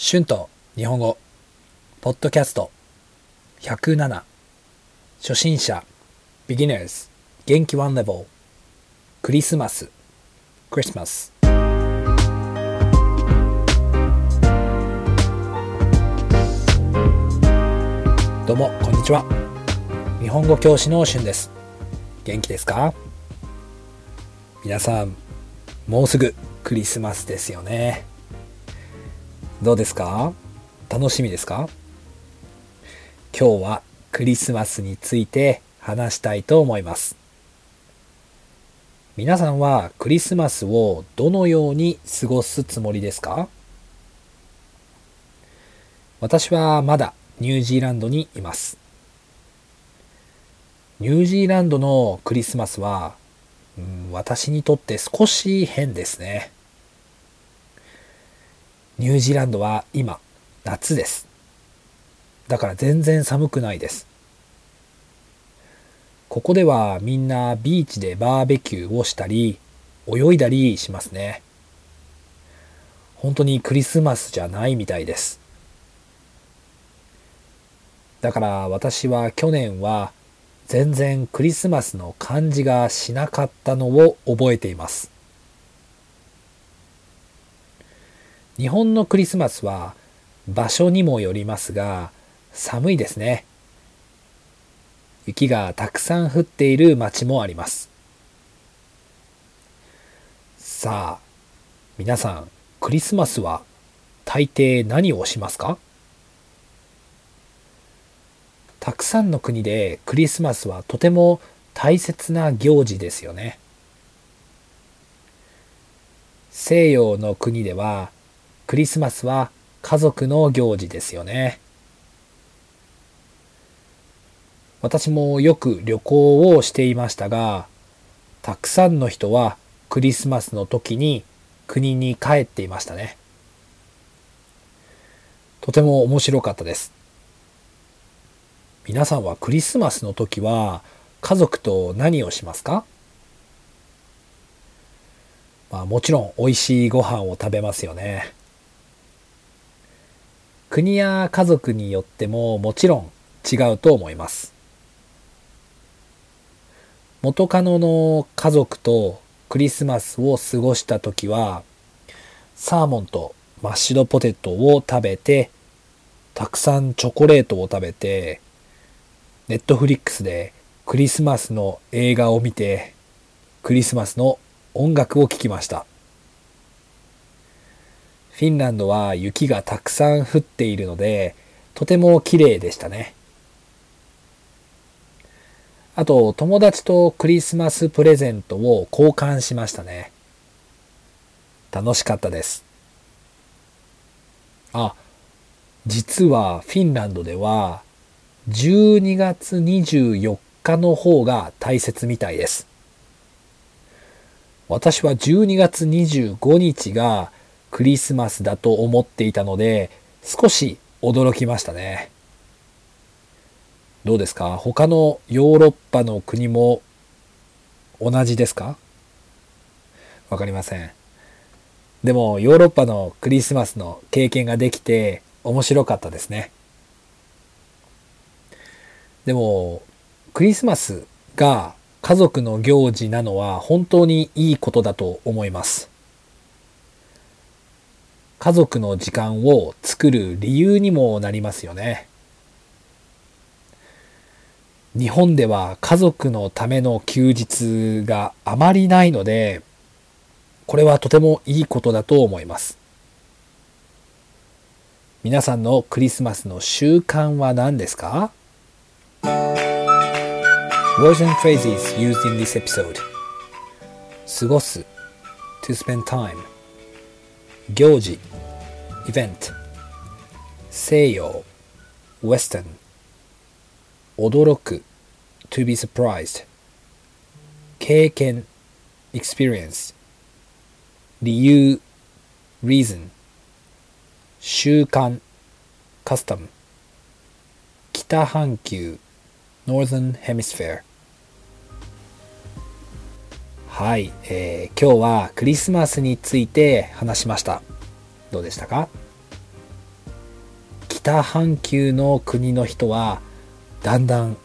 春と日本語。ポッドキャスト。107初心者。beginners 元気 one level クリスマス。Christmas どうもこんにちは。日本語教師の春です。元気ですか？皆さんもうすぐクリスマスですよね。どうですか？楽しみですか？今日はクリスマスについて話したいと思います。皆さんはクリスマスをどのように過ごすつもりですか？私はまだニュージーランドにいます。ニュージーランドのクリスマスは、うん、私にとって少し変ですね。ニュージーランドは今、夏です。だから全然寒くないです。ここではみんなビーチでバーベキューをしたり、泳いだりしますね。本当にクリスマスじゃないみたいです。だから私は去年は全然クリスマスの感じがしなかったのを覚えています。日本のクリスマスは場所にもよりますが寒いですね。雪がたくさん降っている街もあります。さあ、皆さん、クリスマスは大抵何をしますか？たくさんの国でクリスマスはとても大切な行事ですよね。西洋の国ではクリスマスは家族の行事ですよね。私もよく旅行をしていましたが、たくさんの人はクリスマスの時に国に帰っていましたね。とても面白かったです。皆さんはクリスマスの時は家族と何をしますか？まあもちろん美味しいご飯を食べますよね。国や家族によってももちろん違うと思います。元カノの家族とクリスマスを過ごした時はサーモンとマッシュドポテトを食べてたくさんチョコレートを食べてネットフリックスでクリスマスの映画を見てクリスマスの音楽を聴きました。フィンランドは雪がたくさん降っているので、とても綺麗でしたね。あと、友達とクリスマスプレゼントを交換しましたね。楽しかったです。あ、実はフィンランドでは12月24日の方が大切みたいです。私は12月25日がクリスマスだと思っていたので、少し驚きましたね。どうですか？他のヨーロッパの国も同じですか？わかりません。でもヨーロッパのクリスマスの経験ができて面白かったですね。でもクリスマスが家族の行事なのは本当にいいことだと思います。家族の時間を作る理由にもなりますよね。日本では家族のための休日があまりないので、これはとてもいいことだと思います。皆さんのクリスマスの習慣は何ですか？Words and phrases used in this episode 過ごす to spend time 行事 event 西洋 western 驚く to be surprised 経験 experience 理由 reason 習慣 custom 北半球 northern hemisphere はい、えー、今日はクリスマスについて話しました。どうでしたか？北半球の国の人はだんだん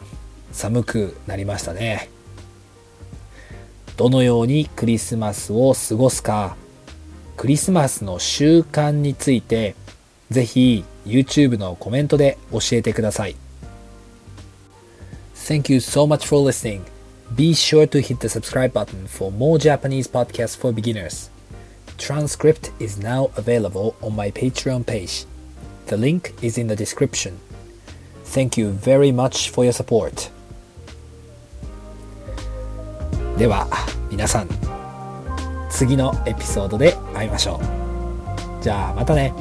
寒くなりましたねどのようにクリスマスを過ごすか？クリスマスの習慣についてぜひ YouTube のコメントで教えてください Thank you so much for listening. Be sure to hit the subscribe button for more Japanese podcasts for beginners. Transcript is now available on my Patreon page. The link is in the description. Thank you very much for your support. では皆さん次のエピソードで会いましょう。じゃあまたね。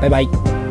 バイバイ。